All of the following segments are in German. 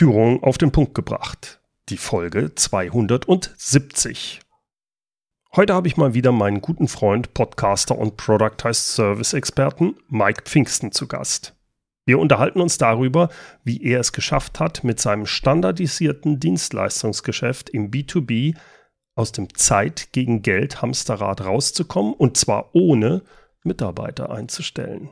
Führung auf den Punkt gebracht. Die Folge 270. Heute habe ich mal wieder meinen guten Freund, Podcaster und Productized Service Experten Mike Pfingsten zu Gast. Wir unterhalten uns darüber, wie er es geschafft hat, mit seinem standardisierten Dienstleistungsgeschäft im B2B aus dem Zeit gegen Geld Hamsterrad rauszukommen und zwar ohne Mitarbeiter einzustellen.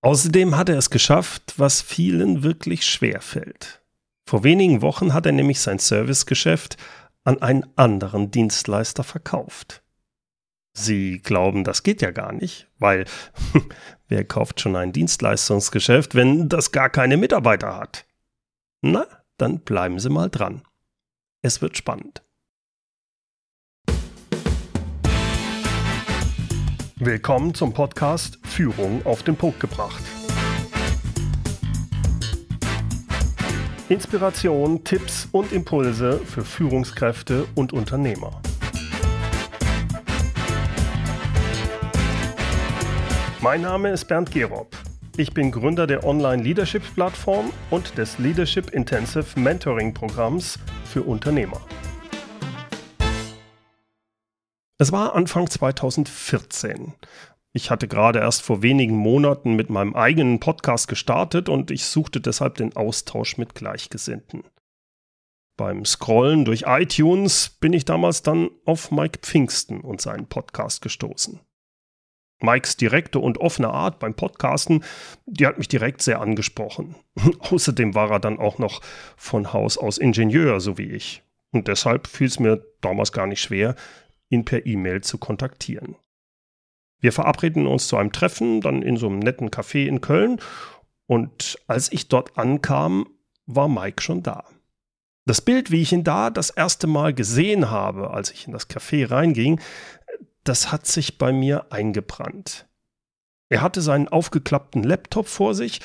Außerdem hat er es geschafft, was vielen wirklich schwer fällt. Vor wenigen Wochen hat er nämlich sein Servicegeschäft an einen anderen Dienstleister verkauft. Sie glauben, das geht ja gar nicht, weil wer kauft schon ein Dienstleistungsgeschäft, wenn das gar keine Mitarbeiter hat? Na, dann bleiben Sie mal dran. Es wird spannend. Willkommen zum Podcast Führung auf den Punkt gebracht. Inspiration, Tipps und Impulse für Führungskräfte und Unternehmer. Mein Name ist Bernd Gerob. Ich bin Gründer der Online-Leadership-Plattform und des Leadership Intensive Mentoring-Programms für Unternehmer. Es war Anfang 2014. Ich hatte gerade erst vor wenigen Monaten mit meinem eigenen Podcast gestartet und ich suchte deshalb den Austausch mit Gleichgesinnten. Beim Scrollen durch iTunes bin ich damals dann auf Mike Pfingsten und seinen Podcast gestoßen. Mikes direkte und offene Art beim Podcasten, die hat mich direkt sehr angesprochen. Außerdem war er dann auch noch von Haus aus Ingenieur, so wie ich. Und deshalb fiel es mir damals gar nicht schwer, ihn per E-Mail zu kontaktieren. Wir verabredeten uns zu einem Treffen, dann in so einem netten Café in Köln. Und als ich dort ankam, war Mike schon da. Das Bild, wie ich ihn da das erste Mal gesehen habe, als ich in das Café reinging, das hat sich bei mir eingebrannt. Er hatte seinen aufgeklappten Laptop vor sich,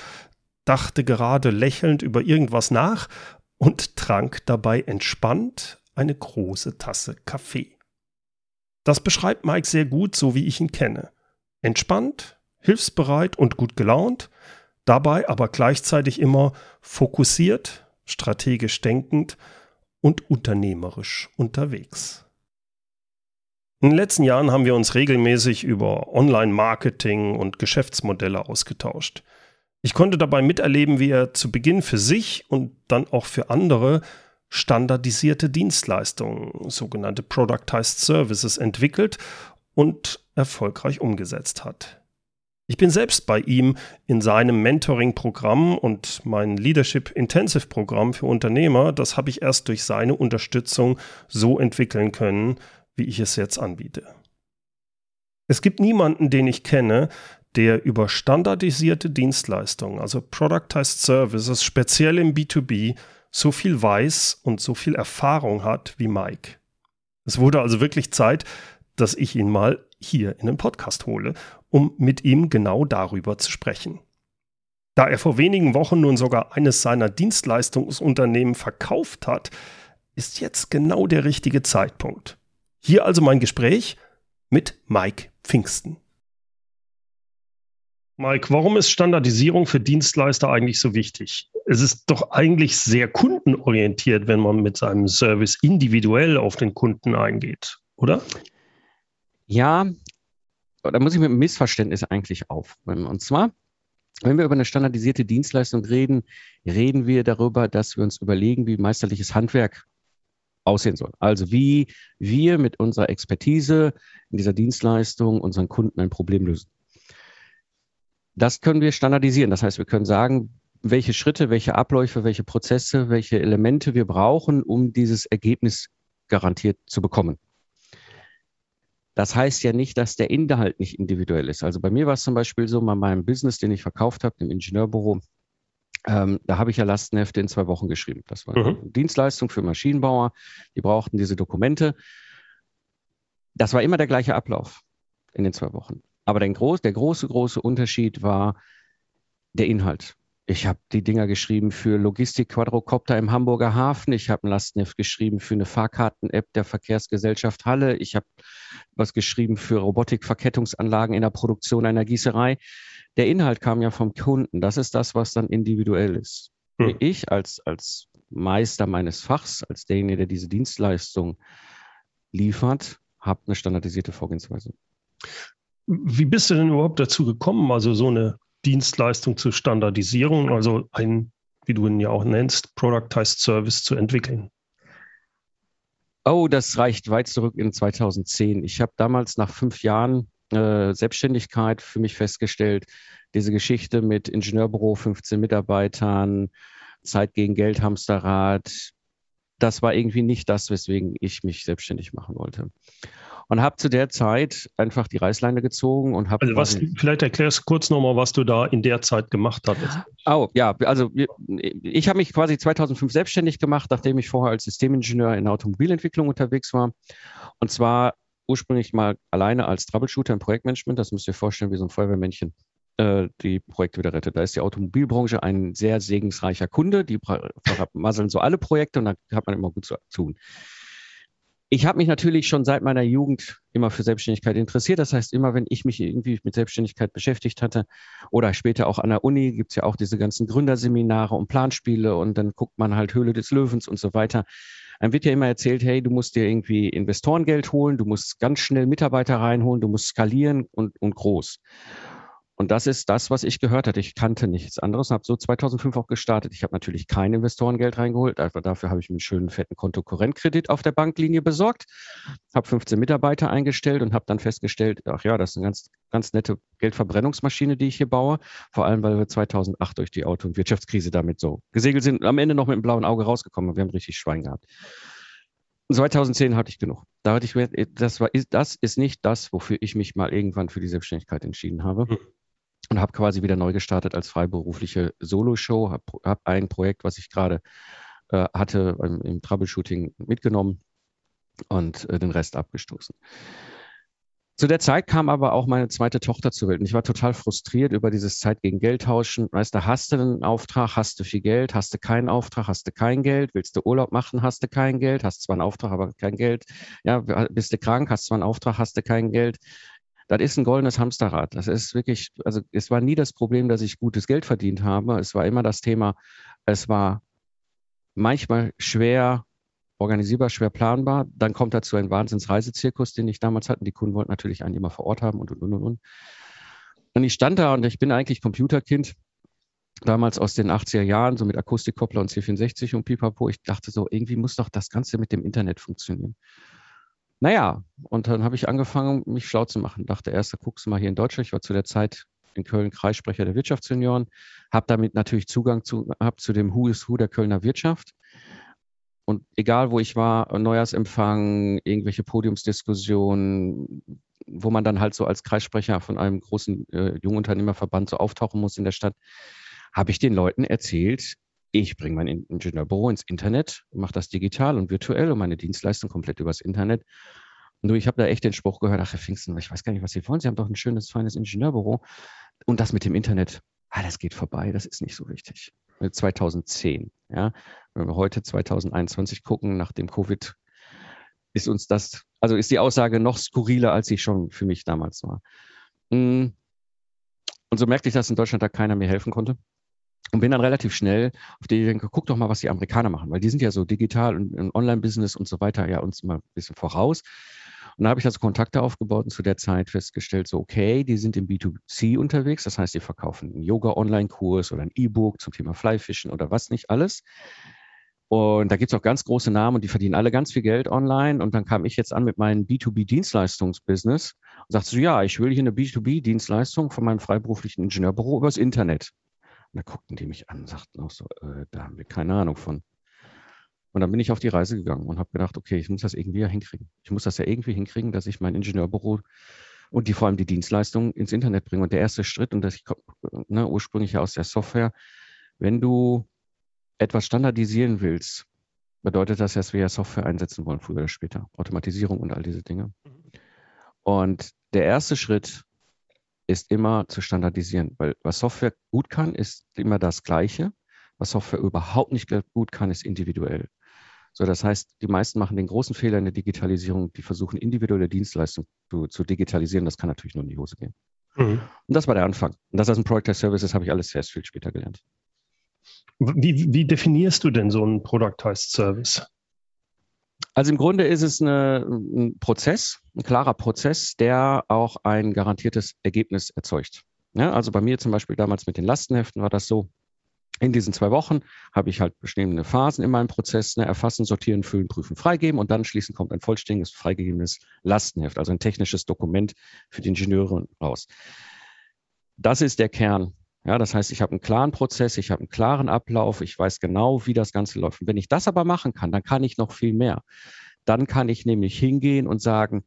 dachte gerade lächelnd über irgendwas nach und trank dabei entspannt eine große Tasse Kaffee. Das beschreibt Mike sehr gut, so wie ich ihn kenne. Entspannt, hilfsbereit und gut gelaunt, dabei aber gleichzeitig immer fokussiert, strategisch denkend und unternehmerisch unterwegs. In den letzten Jahren haben wir uns regelmäßig über Online-Marketing und Geschäftsmodelle ausgetauscht. Ich konnte dabei miterleben, wie er zu Beginn für sich und dann auch für andere standardisierte Dienstleistungen, sogenannte Productized Services, entwickelt und erfolgreich umgesetzt hat. Ich bin selbst bei ihm in seinem Mentoring-Programm und mein Leadership Intensive Programm für Unternehmer, das habe ich erst durch seine Unterstützung so entwickeln können, wie ich es jetzt anbiete. Es gibt niemanden, den ich kenne, der über standardisierte Dienstleistungen, also Productized Services, speziell im B2B, so viel weiß und so viel Erfahrung hat wie Mike. Es wurde also wirklich Zeit, dass ich ihn mal hier in den Podcast hole, um mit ihm genau darüber zu sprechen. Da er vor wenigen Wochen nun sogar eines seiner Dienstleistungsunternehmen verkauft hat, ist jetzt genau der richtige Zeitpunkt. Hier also mein Gespräch mit Mike Pfingsten. Mike, warum ist Standardisierung für Dienstleister eigentlich so wichtig? Es ist doch eigentlich sehr kundenorientiert, wenn man mit seinem Service individuell auf den Kunden eingeht, oder? Ja, da muss ich mit einem Missverständnis eigentlich auf. Und zwar, wenn wir über eine standardisierte Dienstleistung reden, reden wir darüber, dass wir uns überlegen, wie meisterliches Handwerk aussehen soll. Also wie wir mit unserer Expertise in dieser Dienstleistung unseren Kunden ein Problem lösen. Das können wir standardisieren. Das heißt, wir können sagen, welche Schritte, welche Abläufe, welche Prozesse, welche Elemente wir brauchen, um dieses Ergebnis garantiert zu bekommen. Das heißt ja nicht, dass der Inhalt nicht individuell ist. Also bei mir war es zum Beispiel so, bei meinem Business, den ich verkauft habe, im Ingenieurbüro, ähm, da habe ich ja Lastenhefte in zwei Wochen geschrieben. Das war eine mhm. Dienstleistung für Maschinenbauer. Die brauchten diese Dokumente. Das war immer der gleiche Ablauf in den zwei Wochen. Aber der, groß, der große, große Unterschied war der Inhalt. Ich habe die Dinger geschrieben für Logistik-Quadrocopter im Hamburger Hafen. Ich habe ein Lastenheft geschrieben für eine Fahrkarten-App der Verkehrsgesellschaft Halle. Ich habe was geschrieben für Robotik-Verkettungsanlagen in der Produktion einer Gießerei. Der Inhalt kam ja vom Kunden. Das ist das, was dann individuell ist. Hm. Ich als, als Meister meines Fachs, als derjenige, der diese Dienstleistung liefert, habe eine standardisierte Vorgehensweise. Wie bist du denn überhaupt dazu gekommen, also so eine Dienstleistung zur Standardisierung, also ein, wie du ihn ja auch nennst, Productized Service zu entwickeln? Oh, das reicht weit zurück in 2010. Ich habe damals nach fünf Jahren äh, Selbstständigkeit für mich festgestellt, diese Geschichte mit Ingenieurbüro, 15 Mitarbeitern, Zeit gegen Geld, Hamsterrad, das war irgendwie nicht das, weswegen ich mich selbstständig machen wollte. Und habe zu der Zeit einfach die Reißleine gezogen und habe. Also was, vielleicht erklärst du kurz nochmal, was du da in der Zeit gemacht hattest. Oh, ja, also ich habe mich quasi 2005 selbstständig gemacht, nachdem ich vorher als Systemingenieur in der Automobilentwicklung unterwegs war. Und zwar ursprünglich mal alleine als Troubleshooter im Projektmanagement. Das müsst ihr vorstellen wie so ein Feuerwehrmännchen äh, die Projekte wieder rettet. Da ist die Automobilbranche ein sehr segensreicher Kunde. Die vermasseln so alle Projekte und da hat man immer gut zu tun. Ich habe mich natürlich schon seit meiner Jugend immer für Selbstständigkeit interessiert. Das heißt, immer wenn ich mich irgendwie mit Selbstständigkeit beschäftigt hatte oder später auch an der Uni, gibt es ja auch diese ganzen Gründerseminare und Planspiele und dann guckt man halt Höhle des Löwens und so weiter. Dann wird ja immer erzählt, hey, du musst dir irgendwie Investorengeld holen, du musst ganz schnell Mitarbeiter reinholen, du musst skalieren und, und groß. Und das ist das, was ich gehört hatte. Ich kannte nichts anderes und habe so 2005 auch gestartet. Ich habe natürlich kein Investorengeld reingeholt. Einfach dafür habe ich mir einen schönen fetten Kontokorrentkredit auf der Banklinie besorgt, habe 15 Mitarbeiter eingestellt und habe dann festgestellt, ach ja, das ist eine ganz, ganz nette Geldverbrennungsmaschine, die ich hier baue. Vor allem, weil wir 2008 durch die Auto- und Wirtschaftskrise damit so gesegelt sind am Ende noch mit einem blauen Auge rausgekommen. Wir haben richtig Schwein gehabt. 2010 hatte ich genug. Da hatte ich, das war, das ist nicht das, wofür ich mich mal irgendwann für die Selbstständigkeit entschieden habe. Hm und habe quasi wieder neu gestartet als freiberufliche Solo-Show. Habe hab ein Projekt, was ich gerade äh, hatte, im, im, Troubleshooting mitgenommen und äh, den Rest abgestoßen. Zu der Zeit kam aber auch meine zweite Tochter zur Welt und ich war total frustriert über dieses Zeit gegen Geld tauschen. Weißt du, hast du einen Auftrag, hast du viel Geld, hast du keinen Auftrag, hast du kein Geld, willst du Urlaub machen, hast du kein Geld, hast zwar einen Auftrag, aber kein Geld. Ja, bist du krank, hast zwar einen Auftrag, hast du kein Geld das ist ein goldenes Hamsterrad. Das ist wirklich, also es war nie das Problem, dass ich gutes Geld verdient habe. Es war immer das Thema, es war manchmal schwer organisierbar, schwer planbar. Dann kommt dazu ein Wahnsinnsreisezirkus, den ich damals hatte. Die Kunden wollten natürlich einen immer vor Ort haben und, und, und, und. Und ich stand da und ich bin eigentlich Computerkind, damals aus den 80er Jahren, so mit Akustikkoppler und C64 und Pipapo. Ich dachte so, irgendwie muss doch das Ganze mit dem Internet funktionieren. Naja, und dann habe ich angefangen, mich schlau zu machen. Dachte erst, da guckst du mal hier in Deutschland. Ich war zu der Zeit in Köln Kreissprecher der Wirtschaftssenioren, habe damit natürlich Zugang zu, hab zu dem Who is Who der Kölner Wirtschaft. Und egal, wo ich war, Neujahrsempfang, irgendwelche Podiumsdiskussionen, wo man dann halt so als Kreissprecher von einem großen äh, Jungunternehmerverband so auftauchen muss in der Stadt, habe ich den Leuten erzählt, ich bringe mein Ingenieurbüro ins Internet, mache das digital und virtuell und meine Dienstleistung komplett übers Internet. Du, ich habe da echt den Spruch gehört, ach Herr Pfingsten, ich weiß gar nicht, was Sie wollen. Sie haben doch ein schönes, feines Ingenieurbüro. Und das mit dem Internet, ah, das geht vorbei, das ist nicht so wichtig. 2010, ja. Wenn wir heute 2021 gucken, nach dem Covid, ist uns das, also ist die Aussage noch skurriler, als sie schon für mich damals war. Mm. Und so merkte ich, dass in Deutschland da keiner mir helfen konnte. Und bin dann relativ schnell auf die denke, guck doch mal, was die Amerikaner machen, weil die sind ja so digital und im Online-Business und so weiter ja uns immer ein bisschen voraus. Und da habe ich also Kontakte aufgebaut und zu der Zeit festgestellt, so okay, die sind im B2C unterwegs, das heißt, die verkaufen einen Yoga-Online-Kurs oder ein E-Book zum Thema Flyfischen oder was nicht alles. Und da gibt es auch ganz große Namen und die verdienen alle ganz viel Geld online. Und dann kam ich jetzt an mit meinem B2B-Dienstleistungsbusiness und sagte so, ja, ich will hier eine B2B-Dienstleistung von meinem freiberuflichen Ingenieurbüro übers Internet. Und da guckten die mich an und sagten auch so, äh, da haben wir keine Ahnung von. Und dann bin ich auf die Reise gegangen und habe gedacht, okay, ich muss das irgendwie ja hinkriegen. Ich muss das ja irgendwie hinkriegen, dass ich mein Ingenieurbüro und die vor allem die Dienstleistungen ins Internet bringe. Und der erste Schritt, und das ich ne, ursprünglich ja aus der Software, wenn du etwas standardisieren willst, bedeutet das, dass wir ja Software einsetzen wollen, früher oder später. Automatisierung und all diese Dinge. Mhm. Und der erste Schritt ist immer zu standardisieren, weil was Software gut kann, ist immer das Gleiche. Was Software überhaupt nicht gut kann, ist individuell. So, das heißt, die meisten machen den großen Fehler in der Digitalisierung, die versuchen, individuelle Dienstleistungen zu, zu digitalisieren. Das kann natürlich nur in die Hose gehen. Mhm. Und das war der Anfang. Und das als ein Project as Service, das habe ich alles erst viel später gelernt. Wie, wie definierst du denn so einen Productized Service? Also im Grunde ist es eine, ein Prozess, ein klarer Prozess, der auch ein garantiertes Ergebnis erzeugt. Ja, also bei mir zum Beispiel damals mit den Lastenheften war das so. In diesen zwei Wochen habe ich halt bestimmte Phasen in meinem Prozess, ne, erfassen, sortieren, füllen, prüfen, freigeben und dann schließend kommt ein vollständiges, freigegebenes Lastenheft, also ein technisches Dokument für die Ingenieure raus. Das ist der Kern. Ja, das heißt, ich habe einen klaren Prozess, ich habe einen klaren Ablauf, ich weiß genau, wie das Ganze läuft. Und wenn ich das aber machen kann, dann kann ich noch viel mehr. Dann kann ich nämlich hingehen und sagen,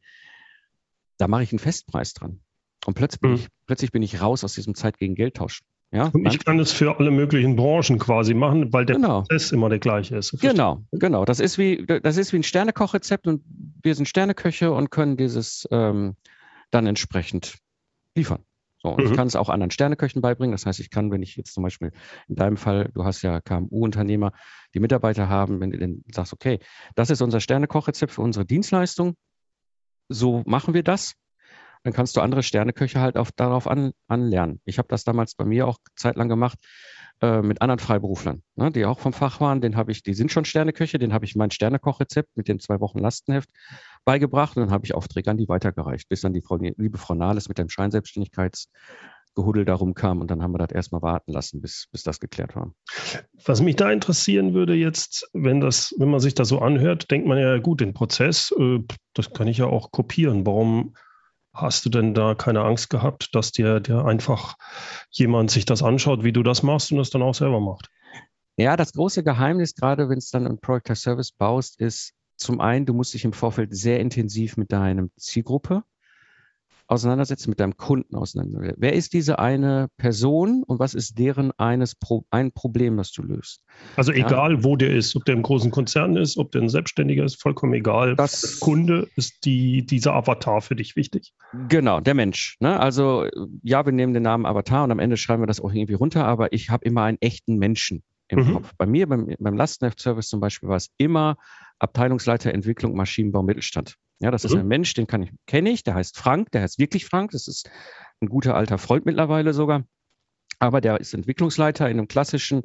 da mache ich einen Festpreis dran. Und plötzlich bin, mhm. ich, plötzlich bin ich raus aus diesem Zeit gegen Geldtausch. Ja, und ich kann es für alle möglichen Branchen quasi machen, weil der genau. Prozess immer der gleiche ist. Genau, genau. Das ist wie, das ist wie ein Sternekochrezept und wir sind Sterneköche und können dieses ähm, dann entsprechend liefern. So, und mhm. ich kann es auch anderen Sterneköchen beibringen. Das heißt, ich kann, wenn ich jetzt zum Beispiel in deinem Fall, du hast ja KMU-Unternehmer, die Mitarbeiter haben, wenn du dann sagst, okay, das ist unser Sternekochrezept für unsere Dienstleistung, so machen wir das dann kannst du andere Sterneköche halt auch darauf an, anlernen. Ich habe das damals bei mir auch zeitlang gemacht äh, mit anderen Freiberuflern, ne, die auch vom Fach waren. Den habe ich, die sind schon Sterneköche, den habe ich mein Sternekochrezept mit den zwei Wochen Lastenheft beigebracht und dann habe ich Aufträge an die weitergereicht, bis dann die Frau, liebe Frau Nahles mit dem Scheinselbstständigkeits Gehudel darum kam und dann haben wir das erstmal warten lassen, bis, bis das geklärt war. Was mich da interessieren würde jetzt, wenn das, wenn man sich das so anhört, denkt man ja gut, den Prozess, äh, das kann ich ja auch kopieren. Warum Hast du denn da keine Angst gehabt, dass dir, dir einfach jemand sich das anschaut, wie du das machst und das dann auch selber macht? Ja, das große Geheimnis, gerade wenn es dann ein Product Service baust, ist zum einen, du musst dich im Vorfeld sehr intensiv mit deinem Zielgruppe auseinandersetzen, mit deinem Kunden auseinandersetzen. Wer ist diese eine Person und was ist deren eines Pro ein Problem, das du löst? Also egal, ja. wo der ist, ob der im großen Konzern ist, ob der ein Selbstständiger ist, vollkommen egal. Das Kunde ist die, dieser Avatar für dich wichtig. Genau, der Mensch. Ne? Also ja, wir nehmen den Namen Avatar und am Ende schreiben wir das auch irgendwie runter, aber ich habe immer einen echten Menschen im mhm. Kopf. Bei mir, beim, beim Lastenheft-Service zum Beispiel, war es immer Abteilungsleiter Entwicklung Maschinenbau Mittelstand. Ja, das mhm. ist ein Mensch, den kann ich, kenne ich, der heißt Frank, der heißt wirklich Frank, das ist ein guter alter Freund mittlerweile sogar. Aber der ist Entwicklungsleiter in einem klassischen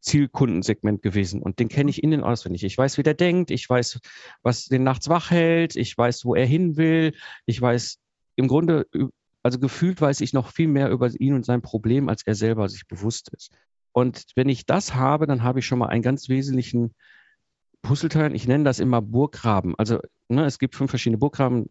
Zielkundensegment gewesen und den kenne ich innen auswendig. Ich weiß, wie der denkt, ich weiß, was den nachts wach hält, ich weiß, wo er hin will, ich weiß im Grunde, also gefühlt weiß ich noch viel mehr über ihn und sein Problem, als er selber sich bewusst ist. Und wenn ich das habe, dann habe ich schon mal einen ganz wesentlichen Puzzleteil. Ich nenne das immer Burggraben. Also ne, es gibt fünf verschiedene Burggraben,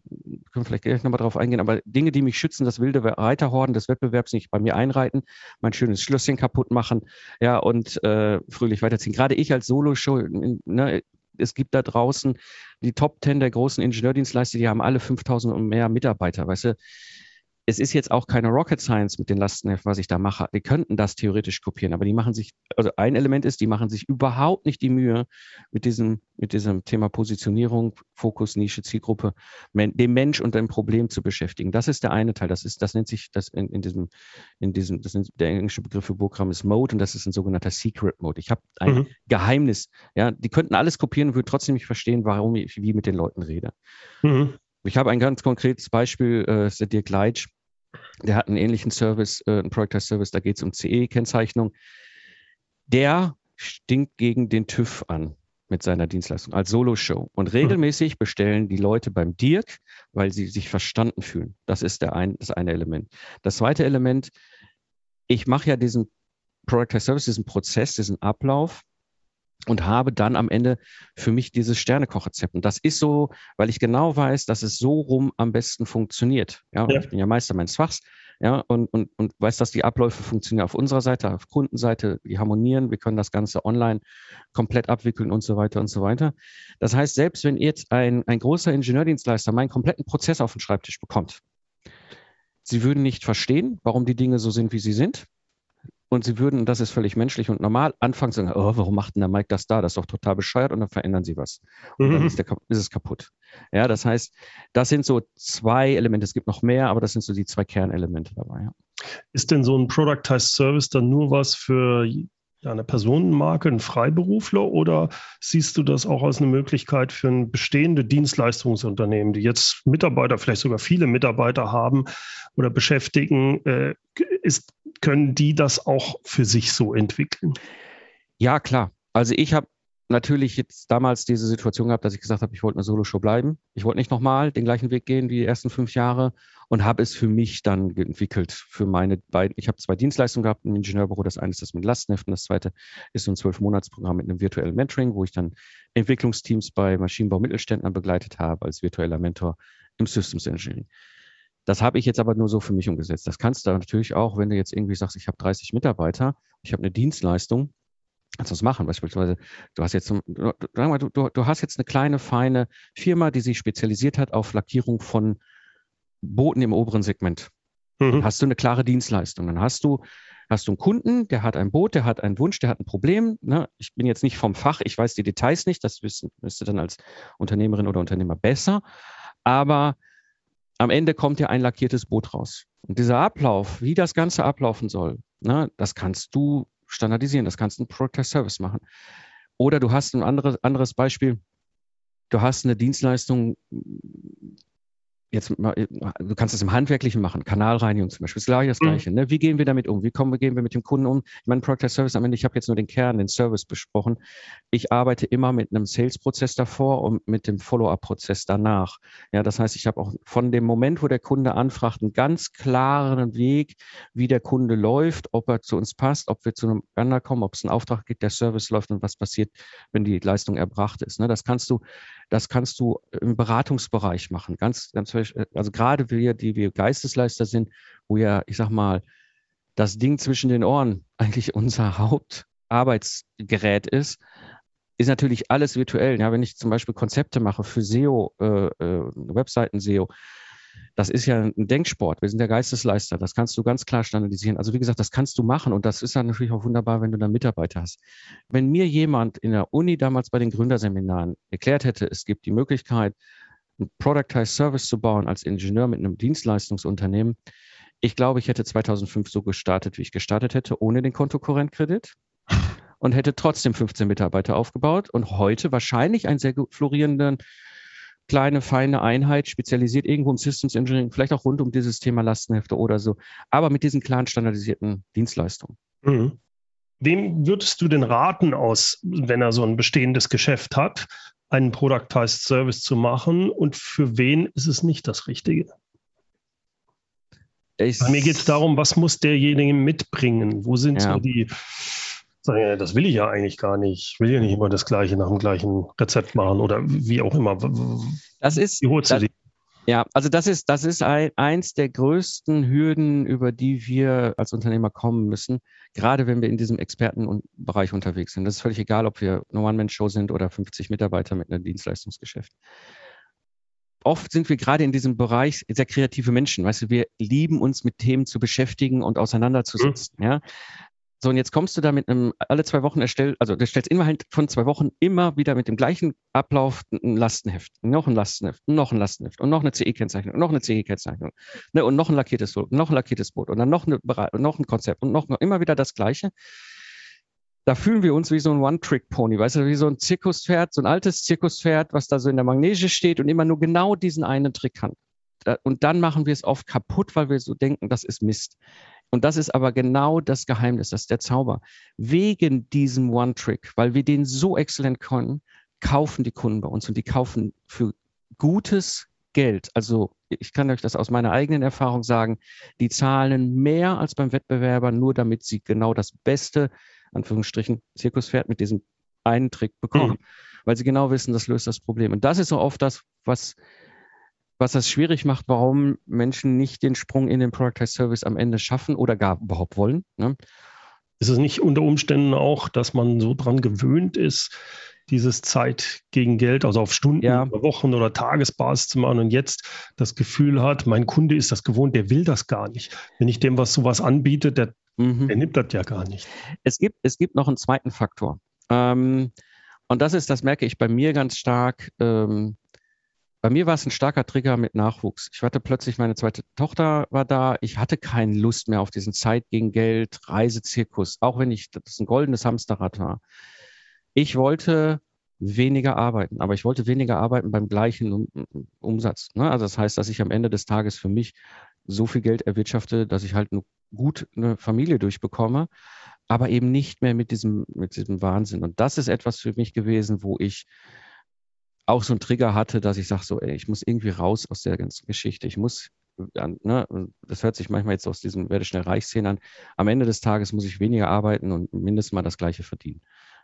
können vielleicht gleich nochmal drauf eingehen, aber Dinge, die mich schützen, das wilde Reiterhorden des Wettbewerbs nicht bei mir einreiten, mein schönes Schlösschen kaputt machen, ja, und äh, fröhlich weiterziehen. Gerade ich als Solo-Show, ne, es gibt da draußen die Top Ten der großen Ingenieurdienstleister, die haben alle 5000 und mehr Mitarbeiter, weißt du es ist jetzt auch keine Rocket Science mit den Lastenheften, was ich da mache. Die könnten das theoretisch kopieren, aber die machen sich, also ein Element ist, die machen sich überhaupt nicht die Mühe, mit diesem, mit diesem Thema Positionierung, Fokus, Nische, Zielgruppe, men, dem Mensch und dem Problem zu beschäftigen. Das ist der eine Teil. Das ist, das nennt sich, das in, in diesem, in diesem, das nennt, der englische Begriff für Programm ist Mode und das ist ein sogenannter Secret Mode. Ich habe ein mhm. Geheimnis. Ja, die könnten alles kopieren und würde trotzdem nicht verstehen, warum ich wie mit den Leuten rede. Mhm. Ich habe ein ganz konkretes Beispiel, äh, ist der Dirk Leitsch der hat einen ähnlichen Service, äh, einen Product Service, da geht es um CE-Kennzeichnung. Der stinkt gegen den TÜV an mit seiner Dienstleistung als Solo-Show. Und regelmäßig bestellen die Leute beim Dirk, weil sie sich verstanden fühlen. Das ist der ein, das eine Element. Das zweite Element, ich mache ja diesen Product Service, diesen Prozess, diesen Ablauf und habe dann am Ende für mich dieses Sternekochrezept. Und das ist so, weil ich genau weiß, dass es so rum am besten funktioniert. Ja, ja. ich bin ja Meister meines Fachs, ja, und, und, und weiß, dass die Abläufe funktionieren auf unserer Seite, auf Kundenseite, die harmonieren, wir können das Ganze online komplett abwickeln und so weiter und so weiter. Das heißt, selbst wenn jetzt ein, ein großer Ingenieurdienstleister meinen kompletten Prozess auf den Schreibtisch bekommt, Sie würden nicht verstehen, warum die Dinge so sind, wie sie sind und sie würden, das ist völlig menschlich und normal, anfangen zu sagen, oh, warum macht denn der Mike das da? Das ist doch total bescheuert und dann verändern sie was. Und mhm. dann ist, der, ist, es kaputt. Ja, das heißt, das sind so zwei Elemente. Es gibt noch mehr, aber das sind so die zwei Kernelemente dabei. Ja. Ist denn so ein Productized Service dann nur was für eine Personenmarke, ein Freiberufler oder siehst du das auch als eine Möglichkeit für ein bestehende Dienstleistungsunternehmen, die jetzt Mitarbeiter, vielleicht sogar viele Mitarbeiter haben oder beschäftigen? Äh, ist können die das auch für sich so entwickeln? Ja, klar. Also ich habe natürlich jetzt damals diese Situation gehabt, dass ich gesagt habe, ich wollte eine Solo-Show bleiben. Ich wollte nicht nochmal den gleichen Weg gehen wie die ersten fünf Jahre und habe es für mich dann entwickelt, für meine beiden. Ich habe zwei Dienstleistungen gehabt im Ingenieurbüro. Das eine ist das mit Lastenheften, das zweite ist so ein Zwölf-Monats-Programm mit einem virtuellen Mentoring, wo ich dann Entwicklungsteams bei Maschinenbau Mittelständlern begleitet habe als virtueller Mentor im Systems Engineering. Das habe ich jetzt aber nur so für mich umgesetzt. Das kannst du natürlich auch, wenn du jetzt irgendwie sagst, ich habe 30 Mitarbeiter, ich habe eine Dienstleistung, kannst du das machen. Beispielsweise, du hast jetzt, du, du, du hast jetzt eine kleine, feine Firma, die sich spezialisiert hat auf Lackierung von Booten im oberen Segment. Mhm. Hast du eine klare Dienstleistung. Dann hast du, hast du einen Kunden, der hat ein Boot, der hat einen Wunsch, der hat ein Problem. Ne? Ich bin jetzt nicht vom Fach, ich weiß die Details nicht, das wissen, müsste dann als Unternehmerin oder Unternehmer besser. Aber am Ende kommt ja ein lackiertes Boot raus. Und dieser Ablauf, wie das Ganze ablaufen soll, ne, das kannst du standardisieren. Das kannst du in Product Service machen. Oder du hast ein anderes, anderes Beispiel. Du hast eine Dienstleistung, jetzt mal, du kannst es im Handwerklichen machen, Kanalreinigung zum Beispiel, ist gleich das mhm. Gleiche. Ne? Wie gehen wir damit um? Wie kommen wir, gehen wir mit dem Kunden um? Ich meine, Product Service am Ende, ich habe jetzt nur den Kern, den Service besprochen. Ich arbeite immer mit einem Sales-Prozess davor und mit dem Follow-up-Prozess danach. Ja, das heißt, ich habe auch von dem Moment, wo der Kunde anfragt, einen ganz klaren Weg, wie der Kunde läuft, ob er zu uns passt, ob wir zu einem Bänder kommen, ob es einen Auftrag gibt, der Service läuft und was passiert, wenn die Leistung erbracht ist. Ne? Das kannst du das kannst du im Beratungsbereich machen. Ganz, ganz, also gerade wir, die wir Geistesleister sind, wo ja, ich sag mal, das Ding zwischen den Ohren eigentlich unser Hauptarbeitsgerät ist, ist natürlich alles virtuell. Ja, wenn ich zum Beispiel Konzepte mache für SEO, äh, äh, Webseiten-SEO, das ist ja ein Denksport. Wir sind der Geistesleister. Das kannst du ganz klar standardisieren. Also wie gesagt, das kannst du machen und das ist dann natürlich auch wunderbar, wenn du dann Mitarbeiter hast. Wenn mir jemand in der Uni damals bei den Gründerseminaren erklärt hätte, es gibt die Möglichkeit, ein Productized Service zu bauen als Ingenieur mit einem Dienstleistungsunternehmen, ich glaube, ich hätte 2005 so gestartet, wie ich gestartet hätte, ohne den Kontokorrentkredit und hätte trotzdem 15 Mitarbeiter aufgebaut und heute wahrscheinlich einen sehr florierenden kleine, feine Einheit, spezialisiert irgendwo im Systems Engineering, vielleicht auch rund um dieses Thema Lastenhefte oder so, aber mit diesen klaren standardisierten Dienstleistungen. Mhm. Wem würdest du denn raten aus, wenn er so ein bestehendes Geschäft hat, einen Productized Service zu machen und für wen ist es nicht das Richtige? Ich Bei mir geht es darum, was muss derjenige mitbringen? Wo sind ja. so die sagen, das will ich ja eigentlich gar nicht. Ich will ja nicht immer das Gleiche nach dem gleichen Rezept machen oder wie auch immer. Das ist, das, ja, also das ist, das ist ein, eins der größten Hürden, über die wir als Unternehmer kommen müssen, gerade wenn wir in diesem Expertenbereich unterwegs sind. Das ist völlig egal, ob wir eine One-Man-Show sind oder 50 Mitarbeiter mit einem Dienstleistungsgeschäft oft sind wir gerade in diesem Bereich sehr kreative Menschen. Weißt du, wir lieben uns mit Themen zu beschäftigen und auseinanderzusetzen. Mhm. Ja, so, und jetzt kommst du da mit einem alle zwei Wochen erstellt, also du stellst innerhalb von zwei Wochen immer wieder mit dem gleichen Ablauf ein Lastenheft, noch ein Lastenheft, noch ein Lastenheft und noch eine CE-Kennzeichnung, noch eine CE-Kennzeichnung ne, und noch ein lackiertes Boot, noch ein lackiertes Boot und dann noch, eine, noch ein Konzept und noch, noch immer wieder das Gleiche. Da fühlen wir uns wie so ein One-Trick-Pony, weißt du, wie so ein Zirkuspferd, so ein altes Zirkuspferd, was da so in der Magnese steht und immer nur genau diesen einen Trick kann. Und dann machen wir es oft kaputt, weil wir so denken, das ist Mist. Und das ist aber genau das Geheimnis, das ist der Zauber. Wegen diesem One-Trick, weil wir den so exzellent können, kaufen die Kunden bei uns und die kaufen für gutes Geld. Also ich kann euch das aus meiner eigenen Erfahrung sagen, die zahlen mehr als beim Wettbewerber, nur damit sie genau das beste, Anführungsstrichen, Zirkuspferd mit diesem einen Trick bekommen. Mhm. Weil sie genau wissen, das löst das Problem. Und das ist so oft das, was was das schwierig macht, warum Menschen nicht den Sprung in den Productized Service am Ende schaffen oder gar überhaupt wollen. Ne? Ist es nicht unter Umständen auch, dass man so dran gewöhnt ist, dieses Zeit gegen Geld, also auf Stunden, ja. oder Wochen oder Tagesbasis zu machen und jetzt das Gefühl hat, mein Kunde ist das gewohnt, der will das gar nicht. Wenn ich dem was sowas anbiete, der, mhm. der nimmt das ja gar nicht. Es gibt, es gibt noch einen zweiten Faktor. Ähm, und das ist, das merke ich bei mir ganz stark. Ähm, bei mir war es ein starker Trigger mit Nachwuchs. Ich hatte plötzlich, meine zweite Tochter war da. Ich hatte keine Lust mehr auf diesen Zeit gegen Geld, Reisezirkus, auch wenn ich das ein goldenes Hamsterrad war. Ich wollte weniger arbeiten, aber ich wollte weniger arbeiten beim gleichen Umsatz. Ne? Also das heißt, dass ich am Ende des Tages für mich so viel Geld erwirtschafte, dass ich halt gut eine Familie durchbekomme aber eben nicht mehr mit diesem, mit diesem Wahnsinn. Und das ist etwas für mich gewesen, wo ich auch so einen Trigger hatte, dass ich sage, so, ey, ich muss irgendwie raus aus der ganzen Geschichte. Ich muss, ne, das hört sich manchmal jetzt aus diesem werde schnell reich an. Am Ende des Tages muss ich weniger arbeiten und mindestens mal das Gleiche verdienen.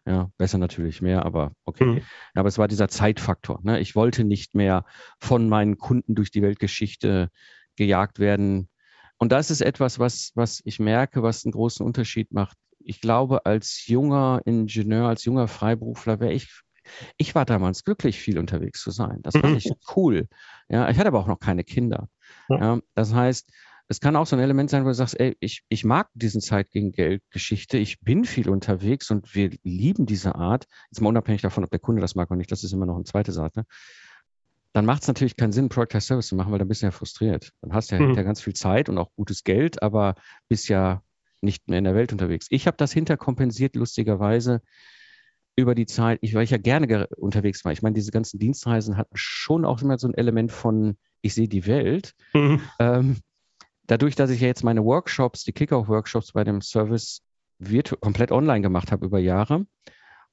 Ja, besser natürlich mehr, aber okay. Mhm. Aber es war dieser Zeitfaktor. Ne? Ich wollte nicht mehr von meinen Kunden durch die Weltgeschichte gejagt werden. Und das ist etwas, was, was ich merke, was einen großen Unterschied macht. Ich glaube, als junger Ingenieur, als junger Freiberufler wäre ich ich war damals glücklich, viel unterwegs zu sein. Das fand ich cool. Ja, ich hatte aber auch noch keine Kinder. Ja, das heißt, es kann auch so ein Element sein, wo du sagst, ey, ich, ich mag diesen Zeit gegen Geld Geschichte, ich bin viel unterwegs und wir lieben diese Art. Jetzt mal unabhängig davon, ob der Kunde das mag oder nicht, das ist immer noch eine zweite Seite. Dann macht es natürlich keinen Sinn, Product as Service zu machen, weil dann bist du ja frustriert. Dann hast du ja mhm. ganz viel Zeit und auch gutes Geld, aber bist ja nicht mehr in der Welt unterwegs. Ich habe das hinterkompensiert, lustigerweise, über die Zeit, ich, weil ich ja gerne unterwegs war. Ich meine, diese ganzen Dienstreisen hatten schon auch immer so ein Element von, ich sehe die Welt. Mhm. Ähm, dadurch, dass ich ja jetzt meine Workshops, die Kickoff-Workshops bei dem Service komplett online gemacht habe über Jahre,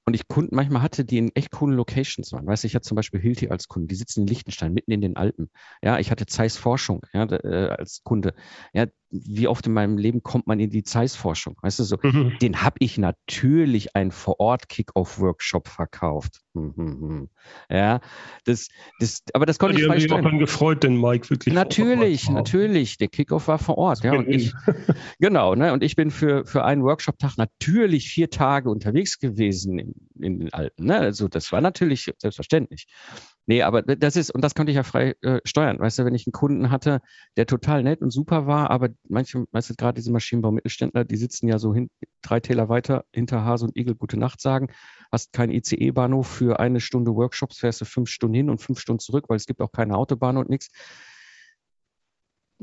und ich Kunden manchmal hatte, die in echt coolen Locations waren. Weißt du, ich hatte zum Beispiel Hilti als Kunde, die sitzen in Liechtenstein, mitten in den Alpen. Ja, ich hatte Zeiss Forschung ja, äh, als Kunde. Ja, wie oft in meinem Leben kommt man in die Zeiss-Forschung? Weißt du so, mhm. den habe ich natürlich einen Vor-Ort-Kick-Off-Workshop verkauft. Mhm. Ja, das, das, aber das konnte ja, ich freistellen. Ich mich gefreut, den Mike wirklich. Natürlich, natürlich. Der Kickoff war vor Ort. Ja, und ich, genau, ne, und ich bin für, für einen Workshop-Tag natürlich vier Tage unterwegs gewesen in, in den Alpen. Ne? Also das war natürlich selbstverständlich. Nee, aber das ist, und das konnte ich ja frei äh, steuern. Weißt du, wenn ich einen Kunden hatte, der total nett und super war, aber manche, weißt du, gerade diese Maschinenbau-Mittelständler, die sitzen ja so hin, drei Täler weiter hinter Hase und Igel Gute Nacht sagen, hast keinen ICE-Bahnhof für eine Stunde Workshops, fährst du fünf Stunden hin und fünf Stunden zurück, weil es gibt auch keine Autobahn und nichts.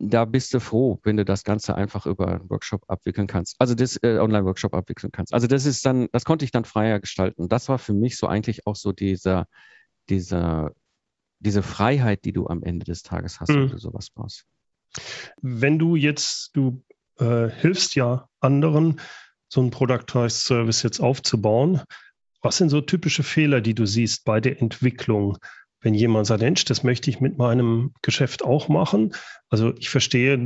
Da bist du froh, wenn du das Ganze einfach über einen Workshop abwickeln kannst. Also das äh, Online-Workshop abwickeln kannst. Also das ist dann, das konnte ich dann freier gestalten. Das war für mich so eigentlich auch so dieser dieser, diese Freiheit, die du am Ende des Tages hast, mhm. wenn du sowas brauchst. Wenn du jetzt, du äh, hilfst ja anderen, so einen Productized Service jetzt aufzubauen. Was sind so typische Fehler, die du siehst bei der Entwicklung? Wenn jemand sagt, Mensch, das möchte ich mit meinem Geschäft auch machen. Also ich verstehe,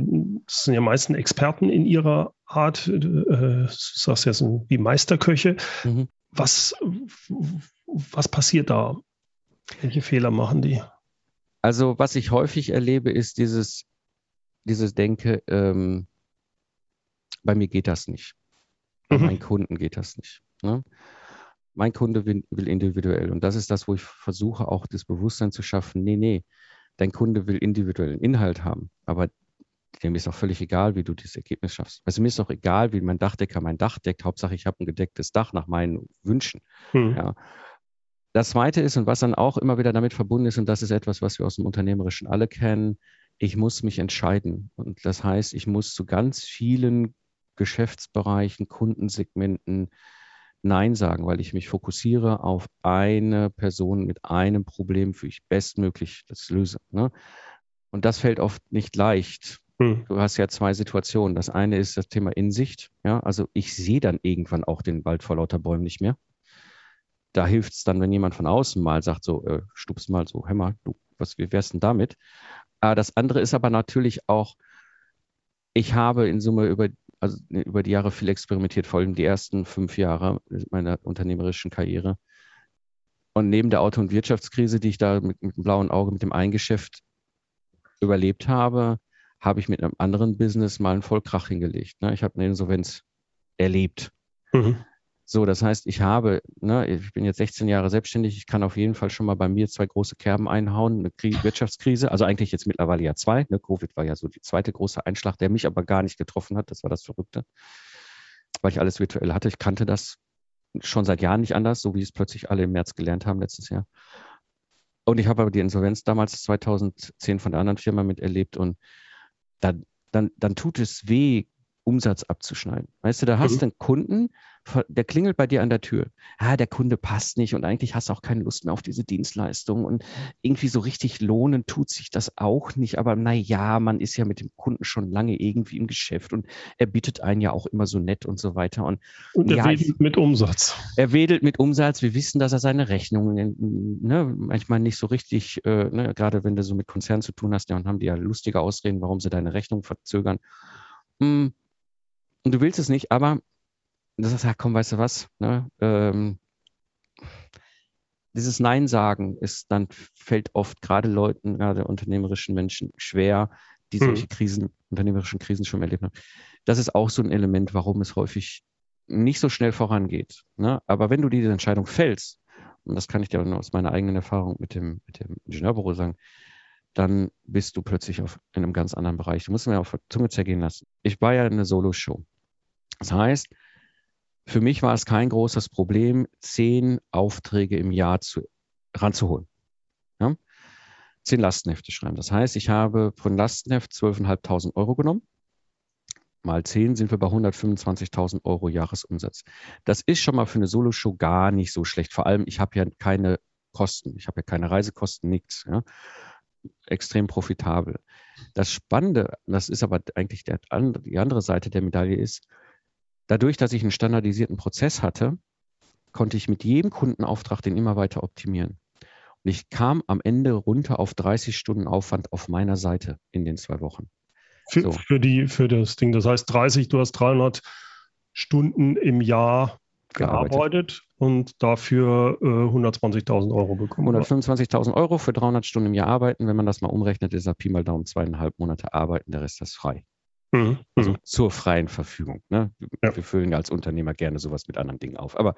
das sind ja meistens Experten in ihrer Art, äh, du sagst ja so wie Meisterköche. Mhm. Was, was passiert da? Welche Fehler machen die? Also, was ich häufig erlebe, ist dieses, dieses Denke, ähm, bei mir geht das nicht. Bei mhm. meinen Kunden geht das nicht. Ne? Mein Kunde will, will, individuell. Und das ist das, wo ich versuche, auch das Bewusstsein zu schaffen. Nee, nee, dein Kunde will individuellen Inhalt haben. Aber dem ist auch völlig egal, wie du dieses Ergebnis schaffst. Also mir ist auch egal, wie mein Dachdecker mein Dach deckt. Hauptsache, ich habe ein gedecktes Dach nach meinen Wünschen. Mhm. Ja. Das Zweite ist, und was dann auch immer wieder damit verbunden ist, und das ist etwas, was wir aus dem Unternehmerischen alle kennen, ich muss mich entscheiden. Und das heißt, ich muss zu ganz vielen Geschäftsbereichen, Kundensegmenten Nein sagen, weil ich mich fokussiere auf eine Person mit einem Problem, für ich bestmöglich das löse. Ne? Und das fällt oft nicht leicht. Hm. Du hast ja zwei Situationen. Das eine ist das Thema Insicht. Ja, also ich sehe dann irgendwann auch den Wald vor lauter Bäumen nicht mehr da hilft es dann, wenn jemand von außen mal sagt, so, äh, stupst mal so, hör mal, du, was, wär's denn damit? Äh, das andere ist aber natürlich auch, ich habe in Summe über, also über die Jahre viel experimentiert, vor allem die ersten fünf Jahre meiner unternehmerischen Karriere. Und neben der Auto- und Wirtschaftskrise, die ich da mit, mit dem blauen Auge, mit dem Eingeschäft überlebt habe, habe ich mit einem anderen Business mal einen Vollkrach hingelegt. Ne? Ich habe eine Insolvenz erlebt. Mhm. So, das heißt, ich habe, ne, ich bin jetzt 16 Jahre selbstständig, ich kann auf jeden Fall schon mal bei mir zwei große Kerben einhauen, eine Krie Wirtschaftskrise, also eigentlich jetzt mittlerweile ja zwei. Ne, Covid war ja so die zweite große Einschlag, der mich aber gar nicht getroffen hat. Das war das Verrückte, weil ich alles virtuell hatte. Ich kannte das schon seit Jahren nicht anders, so wie es plötzlich alle im März gelernt haben letztes Jahr. Und ich habe aber die Insolvenz damals 2010 von der anderen Firma miterlebt und dann, dann, dann tut es weh, Umsatz abzuschneiden. Weißt du, da hast du mhm. einen Kunden, der klingelt bei dir an der Tür. Ah, der Kunde passt nicht und eigentlich hast du auch keine Lust mehr auf diese Dienstleistung und irgendwie so richtig lohnen tut sich das auch nicht. Aber na ja, man ist ja mit dem Kunden schon lange irgendwie im Geschäft und er bittet einen ja auch immer so nett und so weiter. Und, und er ja, wedelt mit Umsatz. Er wedelt mit Umsatz. Wir wissen, dass er seine Rechnungen ne, manchmal nicht so richtig, äh, ne, gerade wenn du so mit Konzernen zu tun hast, dann haben die ja lustige Ausreden, warum sie deine Rechnung verzögern. Hm, und du willst es nicht, aber du sagst, ja komm, weißt du was, ne? ähm, dieses Nein sagen ist dann fällt oft gerade Leuten, gerade unternehmerischen Menschen schwer, die hm. solche Krisen, unternehmerischen Krisen schon erlebt haben. Das ist auch so ein Element, warum es häufig nicht so schnell vorangeht. Ne? Aber wenn du diese Entscheidung fällst, und das kann ich dir aus meiner eigenen Erfahrung mit dem, mit dem Ingenieurbüro sagen, dann bist du plötzlich auf, in einem ganz anderen Bereich. Du musst mir auf der Zunge zergehen lassen. Ich war ja eine Solo-Show. Das heißt, für mich war es kein großes Problem, zehn Aufträge im Jahr zu, ranzuholen. Ja? Zehn Lastenhefte schreiben. Das heißt, ich habe von Lastenheft 12.500 Euro genommen. Mal zehn sind wir bei 125.000 Euro Jahresumsatz. Das ist schon mal für eine Solo-Show gar nicht so schlecht. Vor allem, ich habe ja keine Kosten. Ich habe ja keine Reisekosten, nichts. Ja? Extrem profitabel. Das Spannende, das ist aber eigentlich der, die andere Seite der Medaille ist, Dadurch, dass ich einen standardisierten Prozess hatte, konnte ich mit jedem Kundenauftrag den immer weiter optimieren. Und ich kam am Ende runter auf 30 Stunden Aufwand auf meiner Seite in den zwei Wochen. Für, so. für, die, für das Ding. Das heißt 30, du hast 300 Stunden im Jahr gearbeitet, gearbeitet und dafür äh, 120.000 Euro bekommen. 125.000 Euro für 300 Stunden im Jahr arbeiten. Wenn man das mal umrechnet, ist er Pi mal Daumen zweieinhalb Monate arbeiten, der Rest ist frei. Mhm. Also mhm. zur freien Verfügung. Ne? Ja. Wir füllen ja als Unternehmer gerne sowas mit anderen Dingen auf. Aber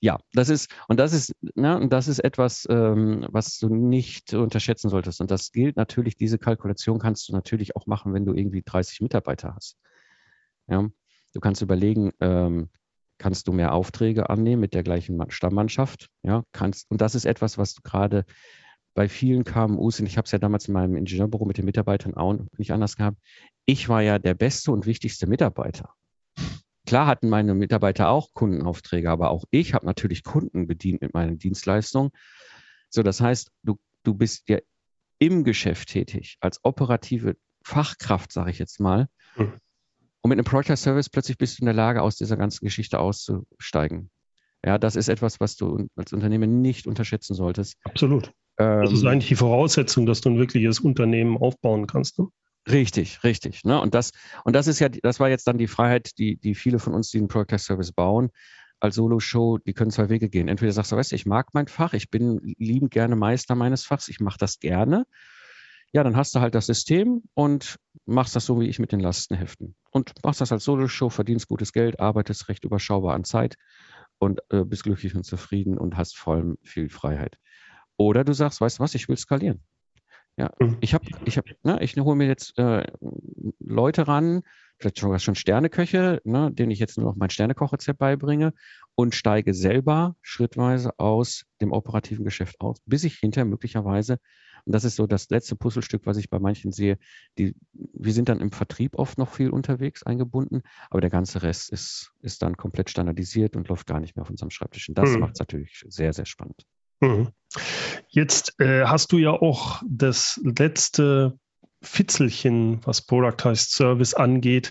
ja, das ist, und das ist, ne, und das ist etwas, ähm, was du nicht unterschätzen solltest. Und das gilt natürlich, diese Kalkulation kannst du natürlich auch machen, wenn du irgendwie 30 Mitarbeiter hast. Ja? Du kannst überlegen, ähm, kannst du mehr Aufträge annehmen mit der gleichen Stammmannschaft? Ja, kannst, und das ist etwas, was du gerade bei vielen KMUs, und ich habe es ja damals in meinem Ingenieurbüro mit den Mitarbeitern auch nicht anders gehabt, ich war ja der beste und wichtigste Mitarbeiter. Klar hatten meine Mitarbeiter auch Kundenaufträge, aber auch ich habe natürlich Kunden bedient mit meinen Dienstleistungen. So, das heißt, du, du bist ja im Geschäft tätig, als operative Fachkraft, sage ich jetzt mal. Mhm. Und mit einem Project Service plötzlich bist du in der Lage, aus dieser ganzen Geschichte auszusteigen. Ja, das ist etwas, was du als Unternehmen nicht unterschätzen solltest. Absolut. Ähm, das ist eigentlich die Voraussetzung, dass du ein wirkliches Unternehmen aufbauen kannst. Ne? Richtig, richtig. Ne? Und das, und das ist ja, das war jetzt dann die Freiheit, die, die viele von uns, die einen Product Service bauen, als Solo-Show, die können zwei Wege gehen. Entweder sagst du, weißt du, ich mag mein Fach, ich bin liebend gerne Meister meines Fachs, ich mache das gerne. Ja, dann hast du halt das System und machst das so wie ich mit den Lastenheften. Und machst das als Solo-Show, verdienst gutes Geld, arbeitest recht überschaubar an Zeit und äh, bist glücklich und zufrieden und hast vor allem viel Freiheit. Oder du sagst, weißt du was, ich will skalieren. Ja, mhm. ich habe, ich habe, ne, ich hole mir jetzt äh, Leute ran, vielleicht sogar schon Sterneköche, ne, denen ich jetzt nur noch mein Sternekochrezept beibringe und steige selber schrittweise aus dem operativen Geschäft aus, bis ich hinterher möglicherweise, und das ist so das letzte Puzzlestück, was ich bei manchen sehe, die, wir sind dann im Vertrieb oft noch viel unterwegs eingebunden, aber der ganze Rest ist, ist dann komplett standardisiert und läuft gar nicht mehr auf unserem Schreibtisch. Und das mhm. macht es natürlich sehr, sehr spannend. Mhm. Jetzt äh, hast du ja auch das letzte Fitzelchen, was Productized Service angeht,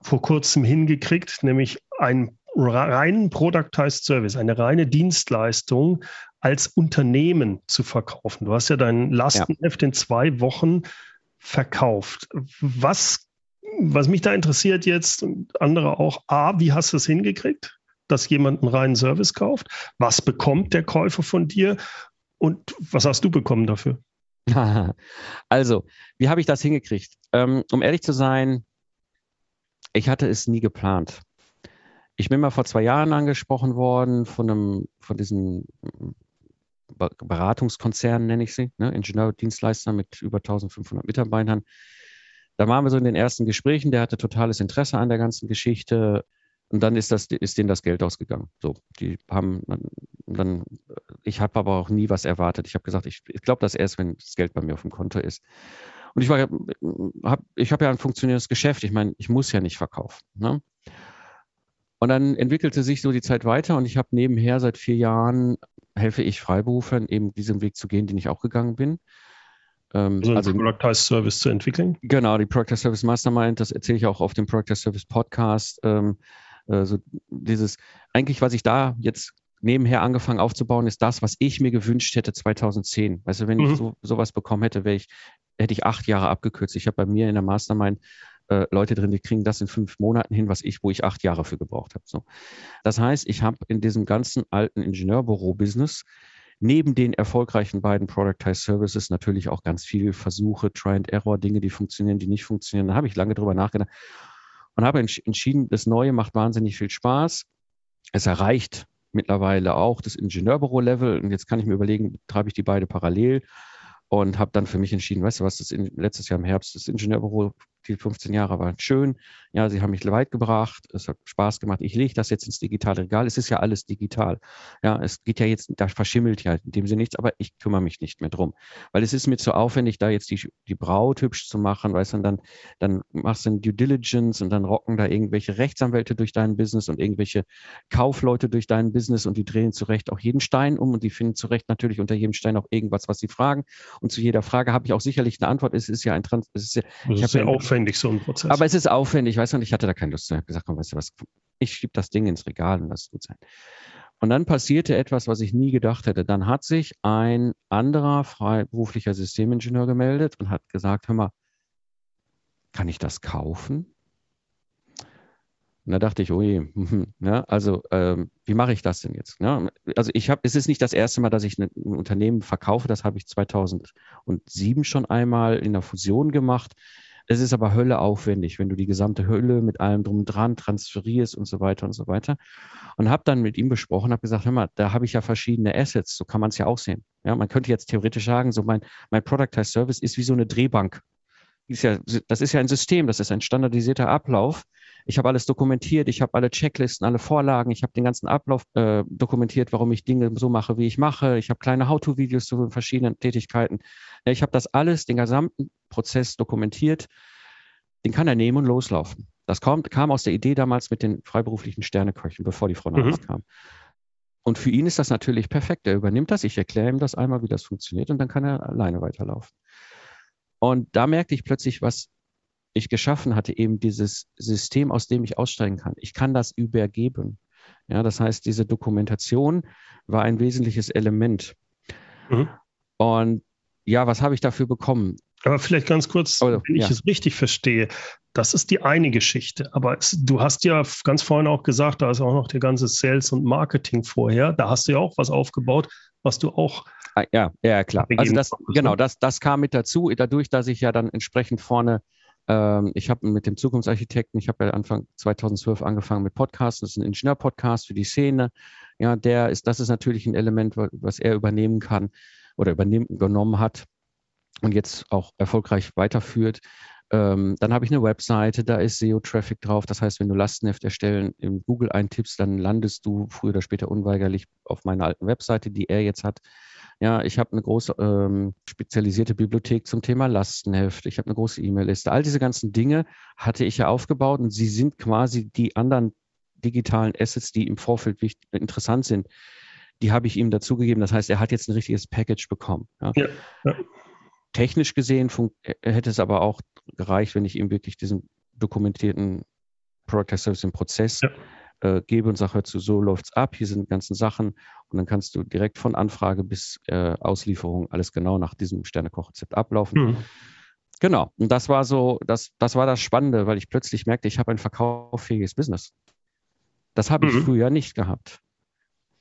vor kurzem hingekriegt, nämlich einen reinen Productized Service, eine reine Dienstleistung als Unternehmen zu verkaufen. Du hast ja dein Lastenheft ja. in zwei Wochen verkauft. Was, was mich da interessiert jetzt und andere auch, A, wie hast du es hingekriegt? Dass jemand einen reinen Service kauft? Was bekommt der Käufer von dir? Und was hast du bekommen dafür? Also, wie habe ich das hingekriegt? Ähm, um ehrlich zu sein, ich hatte es nie geplant. Ich bin mal vor zwei Jahren angesprochen worden von einem, von diesen Beratungskonzernen, nenne ich sie, ne, Ingenieurdienstleister mit über 1500 Mitarbeitern. Da waren wir so in den ersten Gesprächen, der hatte totales Interesse an der ganzen Geschichte. Und dann ist das, ist denen das Geld ausgegangen. So, die haben dann, ich habe aber auch nie was erwartet. Ich habe gesagt, ich, ich glaube das erst, wenn das Geld bei mir auf dem Konto ist. Und ich war, hab, ich habe ja ein funktionierendes Geschäft. Ich meine, ich muss ja nicht verkaufen. Ne? Und dann entwickelte sich so die Zeit weiter und ich habe nebenher seit vier Jahren helfe ich Freiberuflern eben diesen Weg zu gehen, den ich auch gegangen bin. Ähm, also, also Productized Service zu entwickeln? Genau, die Productized Service Mastermind, das erzähle ich auch auf dem Productized Service Podcast. Ähm, also dieses, eigentlich, was ich da jetzt nebenher angefangen aufzubauen, ist das, was ich mir gewünscht hätte 2010. Weißt du, wenn mhm. ich so, sowas bekommen hätte, ich, hätte ich acht Jahre abgekürzt. Ich habe bei mir in der Mastermind äh, Leute drin, die kriegen das in fünf Monaten hin, was ich, wo ich acht Jahre für gebraucht habe. So. Das heißt, ich habe in diesem ganzen alten Ingenieurbüro-Business neben den erfolgreichen beiden Productized Services natürlich auch ganz viele Versuche, Try and Error, Dinge, die funktionieren, die nicht funktionieren. Da habe ich lange drüber nachgedacht und habe entschieden, das Neue macht wahnsinnig viel Spaß. Es erreicht mittlerweile auch das Ingenieurbüro-Level und jetzt kann ich mir überlegen, betreibe ich die beide parallel und habe dann für mich entschieden, weißt du was, das in, letztes Jahr im Herbst das Ingenieurbüro die 15 Jahre waren schön. Ja, sie haben mich weit gebracht. Es hat Spaß gemacht. Ich lege das jetzt ins digitale Regal. Es ist ja alles digital. Ja, es geht ja jetzt, da verschimmelt ja in dem Sinne nichts, aber ich kümmere mich nicht mehr drum. Weil es ist mir zu aufwendig, da jetzt die, die Braut hübsch zu machen, weißt du, dann, dann machst du ein Due Diligence und dann rocken da irgendwelche Rechtsanwälte durch dein Business und irgendwelche Kaufleute durch dein Business und die drehen zurecht auch jeden Stein um und die finden zurecht natürlich unter jedem Stein auch irgendwas, was sie fragen. Und zu jeder Frage habe ich auch sicherlich eine Antwort. Es ist ja ein Trans, es ist ja, das ist ja aufwendig, so ein Prozess. Aber es ist aufwendig, weißt du, und ich hatte da keine Lust. Ich habe gesagt, komm, weißt du was, ich schiebe das Ding ins Regal und lass gut sein. Und dann passierte etwas, was ich nie gedacht hätte. Dann hat sich ein anderer freiberuflicher Systemingenieur gemeldet und hat gesagt, hör mal, kann ich das kaufen? Und da dachte ich, oh je, ne, also ähm, wie mache ich das denn jetzt? Ne? Also ich habe, es ist nicht das erste Mal, dass ich ein Unternehmen verkaufe, das habe ich 2007 schon einmal in der Fusion gemacht. Es ist aber Hölle aufwendig, wenn du die gesamte Hölle mit allem drum dran transferierst und so weiter und so weiter. Und habe dann mit ihm besprochen, habe gesagt, hör mal, da habe ich ja verschiedene Assets, so kann man es ja auch sehen. Ja, man könnte jetzt theoretisch sagen, so mein, mein Productized Service ist wie so eine Drehbank. Ist ja, das ist ja ein System, das ist ein standardisierter Ablauf. Ich habe alles dokumentiert, ich habe alle Checklisten, alle Vorlagen, ich habe den ganzen Ablauf äh, dokumentiert, warum ich Dinge so mache, wie ich mache. Ich habe kleine How-to-Videos zu verschiedenen Tätigkeiten. Ja, ich habe das alles, den gesamten Prozess dokumentiert. Den kann er nehmen und loslaufen. Das kam, kam aus der Idee damals mit den freiberuflichen Sterneköchen, bevor die Frau nach mhm. kam. Und für ihn ist das natürlich perfekt. Er übernimmt das, ich erkläre ihm das einmal, wie das funktioniert, und dann kann er alleine weiterlaufen. Und da merkte ich plötzlich, was ich geschaffen hatte, eben dieses System, aus dem ich aussteigen kann. Ich kann das übergeben. Ja, das heißt, diese Dokumentation war ein wesentliches Element. Mhm. Und ja, was habe ich dafür bekommen? Aber vielleicht ganz kurz, oh, wenn ich ja. es richtig verstehe, das ist die eine Geschichte. Aber es, du hast ja ganz vorhin auch gesagt, da ist auch noch der ganze Sales und Marketing vorher. Da hast du ja auch was aufgebaut, was du auch ja, ja, klar. Also das, genau, das, das kam mit dazu, dadurch, dass ich ja dann entsprechend vorne, ähm, ich habe mit dem Zukunftsarchitekten, ich habe ja Anfang 2012 angefangen mit Podcasts, das ist ein Ingenieur-Podcast für die Szene. Ja, der ist, das ist natürlich ein Element, was er übernehmen kann oder übernommen hat und jetzt auch erfolgreich weiterführt. Ähm, dann habe ich eine Webseite, da ist SEO-Traffic drauf. Das heißt, wenn du Lastenheft erstellen im Google eintippst, dann landest du früher oder später unweigerlich auf meiner alten Webseite, die er jetzt hat. Ja, ich habe eine große ähm, spezialisierte Bibliothek zum Thema Lastenheft. Ich habe eine große E-Mail-Liste. All diese ganzen Dinge hatte ich ja aufgebaut und sie sind quasi die anderen digitalen Assets, die im Vorfeld wichtig, interessant sind. Die habe ich ihm dazugegeben. Das heißt, er hat jetzt ein richtiges Package bekommen. Ja. Ja, ja. Technisch gesehen hätte es aber auch gereicht, wenn ich ihm wirklich diesen dokumentierten Product Service im Prozess äh, gebe und sage, hör zu, so läuft's ab, hier sind die ganzen Sachen und dann kannst du direkt von Anfrage bis äh, Auslieferung alles genau nach diesem Sternekochrezept ablaufen. Mhm. Genau. Und das war so, das, das war das Spannende, weil ich plötzlich merkte, ich habe ein verkauffähiges Business. Das habe ich mhm. früher nicht gehabt.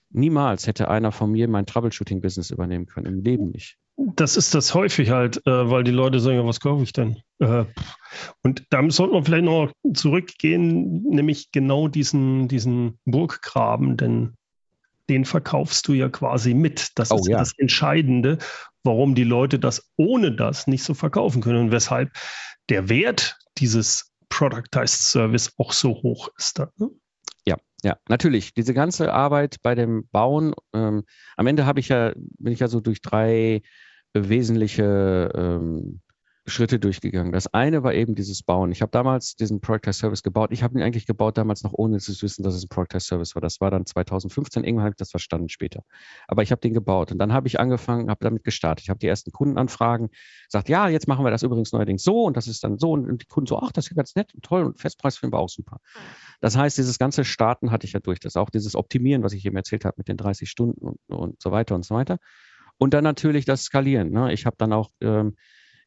Niemals hätte einer von mir mein Troubleshooting-Business übernehmen können, im Leben nicht. Das ist das häufig halt, äh, weil die Leute sagen, ja, was kaufe ich denn? Äh, und da sollte man vielleicht noch zurückgehen, nämlich genau diesen, diesen Burggraben, denn den verkaufst du ja quasi mit. Das oh, ist ja. das Entscheidende, warum die Leute das ohne das nicht so verkaufen können und weshalb der Wert dieses Productized Service auch so hoch ist. Dann, ne? Ja, ja, natürlich. Diese ganze Arbeit bei dem Bauen, ähm, am Ende habe ich ja, bin ich ja so durch drei wesentliche ähm, Schritte durchgegangen. Das eine war eben dieses Bauen. Ich habe damals diesen Project Service gebaut. Ich habe ihn eigentlich gebaut damals noch ohne zu wissen, dass es ein Project Service war. Das war dann 2015. Irgendwann habe ich das verstanden später. Aber ich habe den gebaut und dann habe ich angefangen, habe damit gestartet. Ich habe die ersten Kundenanfragen gesagt, ja, jetzt machen wir das übrigens neuerdings so und das ist dann so und die Kunden so, ach, das ist ganz nett und toll und Festpreis finden wir auch super. Das heißt, dieses ganze Starten hatte ich ja durch. Das auch dieses Optimieren, was ich eben erzählt habe mit den 30 Stunden und, und so weiter und so weiter. Und dann natürlich das Skalieren. Ne? Ich habe dann auch ähm,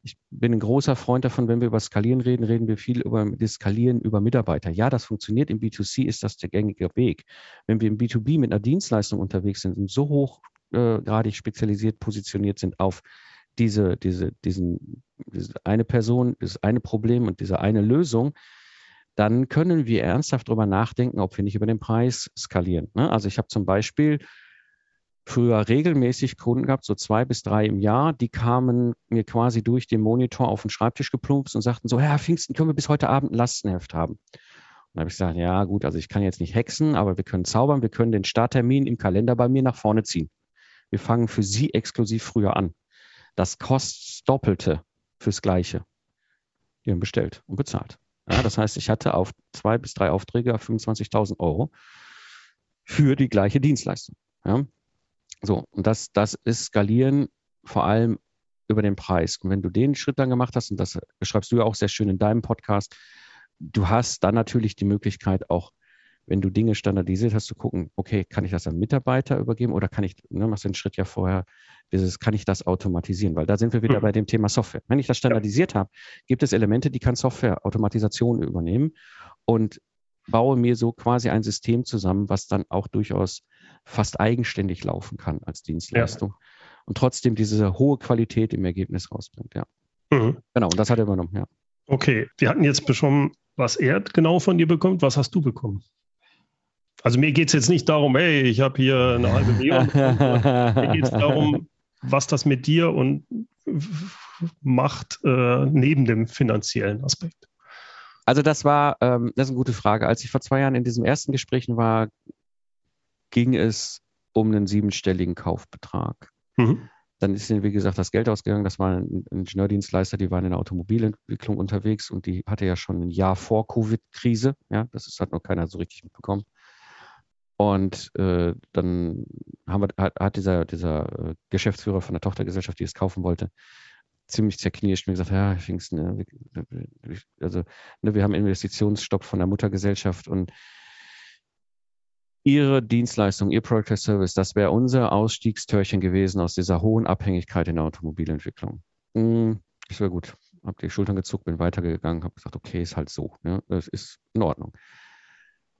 ich bin ein großer Freund davon, wenn wir über Skalieren reden, reden wir viel über das Skalieren über Mitarbeiter. Ja, das funktioniert. Im B2C ist das der gängige Weg. Wenn wir im B2B mit einer Dienstleistung unterwegs sind und so hochgradig äh, spezialisiert positioniert sind auf diese, diese, diesen, diese eine Person, das eine Problem und diese eine Lösung, dann können wir ernsthaft darüber nachdenken, ob wir nicht über den Preis skalieren. Ne? Also ich habe zum Beispiel früher regelmäßig Kunden gehabt, so zwei bis drei im Jahr, die kamen mir quasi durch den Monitor auf den Schreibtisch geplumpst und sagten so, Herr Pfingsten, können wir bis heute Abend ein Lastenheft haben? Und habe ich gesagt, ja gut, also ich kann jetzt nicht hexen, aber wir können zaubern, wir können den Starttermin im Kalender bei mir nach vorne ziehen. Wir fangen für Sie exklusiv früher an. Das kostet Doppelte fürs Gleiche. Die haben bestellt und bezahlt. Ja, das heißt, ich hatte auf zwei bis drei Aufträge 25.000 Euro für die gleiche Dienstleistung. Ja, so, und das, das ist Skalieren vor allem über den Preis. Und wenn du den Schritt dann gemacht hast, und das beschreibst du ja auch sehr schön in deinem Podcast, du hast dann natürlich die Möglichkeit auch, wenn du Dinge standardisiert hast, zu gucken, okay, kann ich das an Mitarbeiter übergeben oder kann ich, ne, machst du den Schritt ja vorher, dieses, kann ich das automatisieren? Weil da sind wir wieder mhm. bei dem Thema Software. Wenn ich das standardisiert ja. habe, gibt es Elemente, die kann Software Automatisation übernehmen und baue mir so quasi ein System zusammen, was dann auch durchaus fast eigenständig laufen kann als Dienstleistung ja. und trotzdem diese hohe Qualität im Ergebnis rausbringt. Ja. Mhm. Genau, und das hat er übernommen, ja. Okay, wir hatten jetzt schon, was er genau von dir bekommt. Was hast du bekommen? Also mir geht es jetzt nicht darum, hey, ich habe hier eine halbe Million. mir geht es darum, was das mit dir und macht äh, neben dem finanziellen Aspekt. Also das war, ähm, das ist eine gute Frage. Als ich vor zwei Jahren in diesem ersten Gespräch war, ging es um einen siebenstelligen Kaufbetrag. Mhm. Dann ist ihnen, wie gesagt, das Geld ausgegangen. Das war ein Ingenieurdienstleister, die waren in der Automobilentwicklung unterwegs und die hatte ja schon ein Jahr vor Covid-Krise. Ja, das ist, hat noch keiner so richtig mitbekommen. Und äh, dann wir, hat, hat dieser, dieser äh, Geschäftsführer von der Tochtergesellschaft, die es kaufen wollte, ziemlich zerknirscht mir gesagt, ja, Pfingsten, ne, also ne, wir haben Investitionsstopp von der Muttergesellschaft und Ihre Dienstleistung, Ihr Product Service, das wäre unser Ausstiegstörchen gewesen aus dieser hohen Abhängigkeit in der Automobilentwicklung. Hm, ich war gut, habe die Schultern gezuckt, bin weitergegangen, habe gesagt, okay, ist halt so, ne? das ist in Ordnung.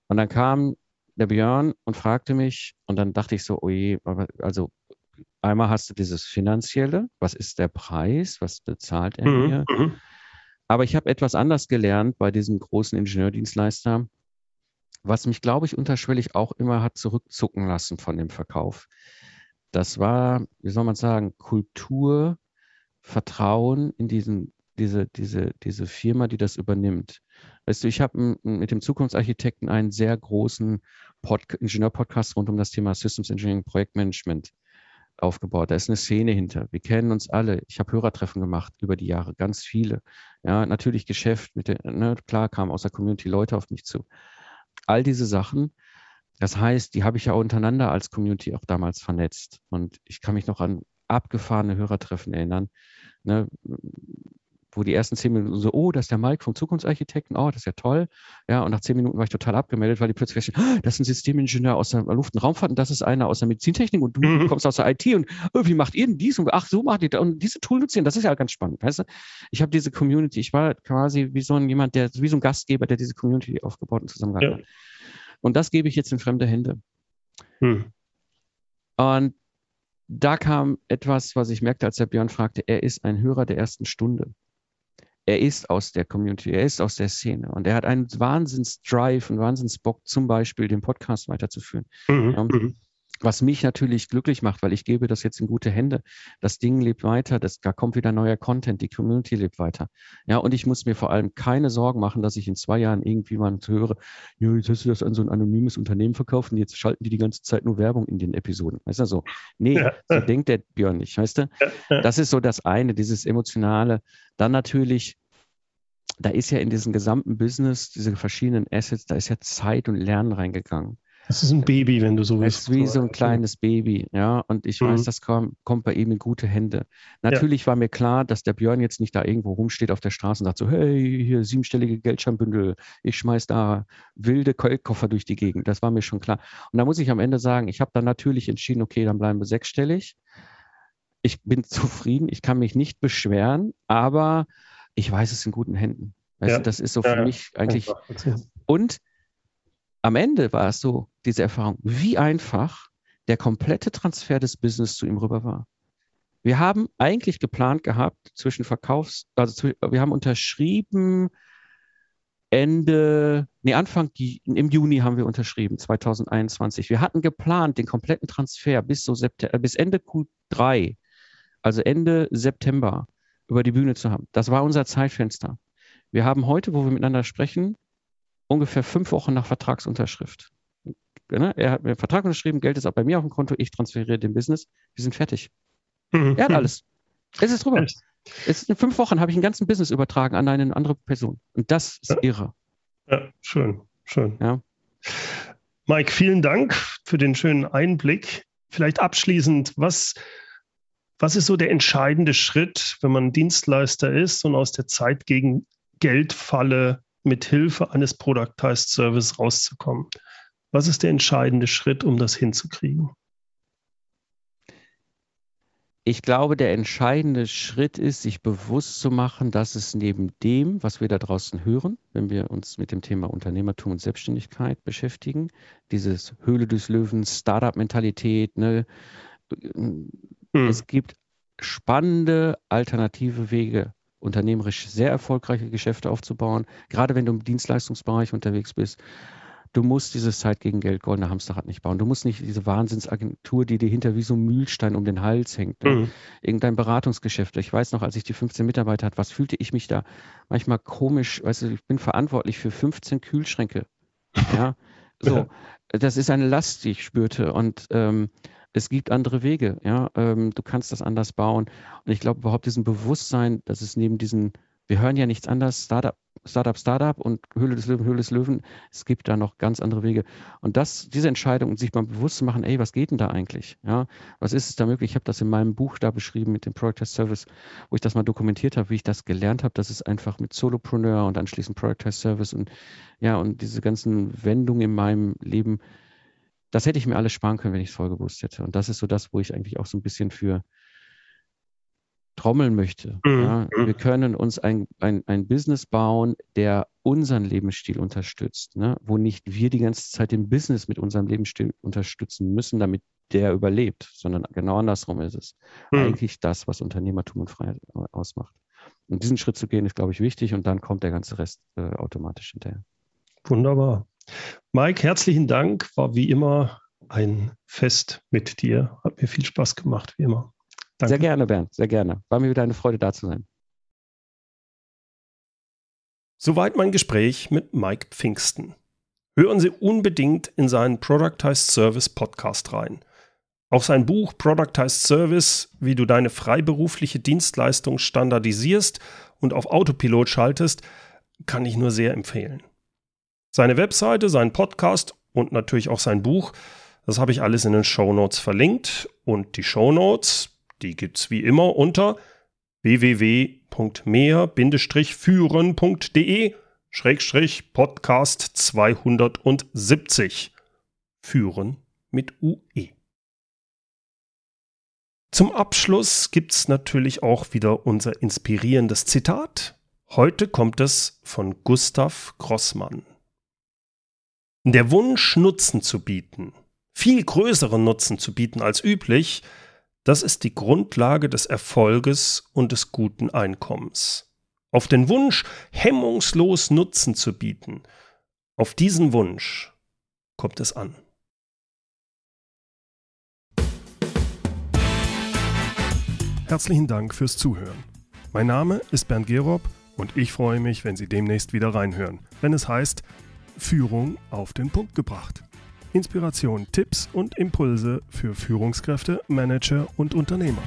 Und dann kam der Björn und fragte mich, und dann dachte ich so, oje, also einmal hast du dieses Finanzielle, was ist der Preis, was bezahlt er mhm, mir? Mhm. Aber ich habe etwas anders gelernt bei diesem großen Ingenieurdienstleister was mich, glaube ich, unterschwellig auch immer hat zurückzucken lassen von dem Verkauf. Das war, wie soll man sagen, Kultur, Vertrauen in diesen, diese, diese, diese Firma, die das übernimmt. Weißt du, ich habe mit dem Zukunftsarchitekten einen sehr großen Pod Ingenieur-Podcast rund um das Thema Systems Engineering Projektmanagement aufgebaut. Da ist eine Szene hinter. Wir kennen uns alle. Ich habe Hörertreffen gemacht über die Jahre, ganz viele. Ja, natürlich Geschäft mit der, ne, klar kamen aus der Community Leute auf mich zu all diese Sachen. Das heißt, die habe ich ja untereinander als Community auch damals vernetzt. Und ich kann mich noch an abgefahrene Hörertreffen erinnern, ne, wo die ersten zehn Minuten so, oh, das ist der Mike vom Zukunftsarchitekten, oh, das ist ja toll. Ja, und nach zehn Minuten war ich total abgemeldet, weil die plötzlich feststellen, oh, das ist ein Systemingenieur aus der Luft- und Raumfahrt und das ist einer aus der Medizintechnik und du mhm. kommst aus der IT und oh, wie macht ihr denn dies und ach, so macht ihr das und diese Tool nutzen, das ist ja ganz spannend, weißt du? Ich habe diese Community, ich war quasi wie so ein jemand, der, wie so ein Gastgeber, der diese Community aufgebaut und zusammengehalten ja. hat. Und das gebe ich jetzt in fremde Hände. Mhm. Und da kam etwas, was ich merkte, als der Björn fragte, er ist ein Hörer der ersten Stunde er ist aus der Community, er ist aus der Szene und er hat einen Wahnsinns-Drive, einen Wahnsinns-Bock, zum Beispiel den Podcast weiterzuführen. Mhm. Was mich natürlich glücklich macht, weil ich gebe das jetzt in gute Hände. Das Ding lebt weiter, das, da kommt wieder neuer Content, die Community lebt weiter. Ja, und ich muss mir vor allem keine Sorgen machen, dass ich in zwei Jahren irgendwie mal höre, ja, jetzt hast du das an so ein anonymes Unternehmen verkauft und jetzt schalten die die ganze Zeit nur Werbung in den Episoden. Weißt du, so, nee, ja. so denkt der Björn nicht, weißt du? Das ist so das eine, dieses emotionale. Dann natürlich, da ist ja in diesem gesamten Business, diese verschiedenen Assets, da ist ja Zeit und Lernen reingegangen. Das ist ein Baby, wenn du so willst. Es ist wie so ein kleines Baby, ja. Und ich mhm. weiß, das kommt, kommt, bei ihm in gute Hände. Natürlich ja. war mir klar, dass der Björn jetzt nicht da irgendwo rumsteht auf der Straße und sagt so, hey, hier siebenstellige Geldscheinbündel, ich schmeiß da wilde Koffer durch die Gegend. Das war mir schon klar. Und da muss ich am Ende sagen, ich habe dann natürlich entschieden, okay, dann bleiben wir sechsstellig. Ich bin zufrieden, ich kann mich nicht beschweren, aber ich weiß es in guten Händen. Weißt ja. du, das ist so für ja, mich eigentlich. Und am Ende war es so, diese Erfahrung, wie einfach der komplette Transfer des Business zu ihm rüber war. Wir haben eigentlich geplant gehabt zwischen Verkaufs, also wir haben unterschrieben Ende, nee, Anfang, im Juni haben wir unterschrieben, 2021. Wir hatten geplant, den kompletten Transfer bis, so September, bis Ende Q3, also Ende September, über die Bühne zu haben. Das war unser Zeitfenster. Wir haben heute, wo wir miteinander sprechen, ungefähr fünf Wochen nach Vertragsunterschrift. Ne? Er hat mir einen Vertrag unterschrieben, Geld ist auch bei mir auf dem Konto, ich transferiere den Business, wir sind fertig. Mhm. Er hat alles. Es ist drüber. Es in fünf Wochen habe ich einen ganzen Business übertragen an eine andere Person. Und das ist ja. irre. Ja, schön, schön. Ja. Mike, vielen Dank für den schönen Einblick. Vielleicht abschließend, was, was ist so der entscheidende Schritt, wenn man Dienstleister ist und aus der Zeit gegen Geldfalle mit Hilfe eines Productized Service rauszukommen? Was ist der entscheidende Schritt, um das hinzukriegen? Ich glaube, der entscheidende Schritt ist, sich bewusst zu machen, dass es neben dem, was wir da draußen hören, wenn wir uns mit dem Thema Unternehmertum und Selbstständigkeit beschäftigen, dieses Höhle des Löwen, Startup-Mentalität, ne, hm. es gibt spannende alternative Wege, unternehmerisch sehr erfolgreiche Geschäfte aufzubauen, gerade wenn du im Dienstleistungsbereich unterwegs bist. Du musst dieses Zeit gegen Geld goldene Hamsterrad nicht bauen. Du musst nicht diese Wahnsinnsagentur, die dir hinter wie so ein Mühlstein um den Hals hängt. Ne? Mhm. Irgendein Beratungsgeschäft. Ich weiß noch, als ich die 15 Mitarbeiter hatte, was fühlte ich mich da manchmal komisch. Weißt du, ich bin verantwortlich für 15 Kühlschränke. Ja, so. Das ist eine Last, die ich spürte. Und ähm, es gibt andere Wege, ja. Ähm, du kannst das anders bauen. Und ich glaube überhaupt diesen Bewusstsein, dass es neben diesen, wir hören ja nichts anderes, Startup, Startup, Startup und Höhle des Löwen, Höhle des Löwen, es gibt da noch ganz andere Wege. Und das, diese Entscheidung, sich mal bewusst zu machen, ey, was geht denn da eigentlich? Ja, was ist es da möglich? Ich habe das in meinem Buch da beschrieben mit dem Product Test Service, wo ich das mal dokumentiert habe, wie ich das gelernt habe. Das ist einfach mit Solopreneur und anschließend Product Test Service und ja, und diese ganzen Wendungen in meinem Leben, das hätte ich mir alles sparen können, wenn ich es voll gewusst hätte. Und das ist so das, wo ich eigentlich auch so ein bisschen für trommeln möchte. Mhm. Ja, mhm. wir können uns ein, ein, ein Business bauen, der unseren Lebensstil unterstützt, ne? wo nicht wir die ganze Zeit den Business mit unserem Lebensstil unterstützen müssen, damit der überlebt, sondern genau andersrum ist es. Mhm. Eigentlich das, was Unternehmertum und Freiheit ausmacht. Und diesen Schritt zu gehen, ist, glaube ich, wichtig und dann kommt der ganze Rest äh, automatisch hinterher. Wunderbar. Mike, herzlichen Dank. War wie immer ein Fest mit dir. Hat mir viel Spaß gemacht, wie immer. Danke. Sehr gerne, Bernd, sehr gerne. War mir wieder eine Freude, da zu sein. Soweit mein Gespräch mit Mike Pfingsten. Hören Sie unbedingt in seinen Productized Service Podcast rein. Auch sein Buch Productized Service, wie du deine freiberufliche Dienstleistung standardisierst und auf Autopilot schaltest, kann ich nur sehr empfehlen. Seine Webseite, sein Podcast und natürlich auch sein Buch, das habe ich alles in den Show Notes verlinkt. Und die Show Notes, die gibt es wie immer unter www.mehr-führen.de Schrägstrich Podcast 270. Führen mit UE. Zum Abschluss gibt es natürlich auch wieder unser inspirierendes Zitat. Heute kommt es von Gustav Grossmann. Der Wunsch, Nutzen zu bieten, viel größeren Nutzen zu bieten als üblich, das ist die Grundlage des Erfolges und des guten Einkommens. Auf den Wunsch, hemmungslos Nutzen zu bieten, auf diesen Wunsch kommt es an. Herzlichen Dank fürs Zuhören. Mein Name ist Bernd Gerob und ich freue mich, wenn Sie demnächst wieder reinhören, wenn es heißt Führung auf den Punkt gebracht. Inspiration, Tipps und Impulse für Führungskräfte, Manager und Unternehmer.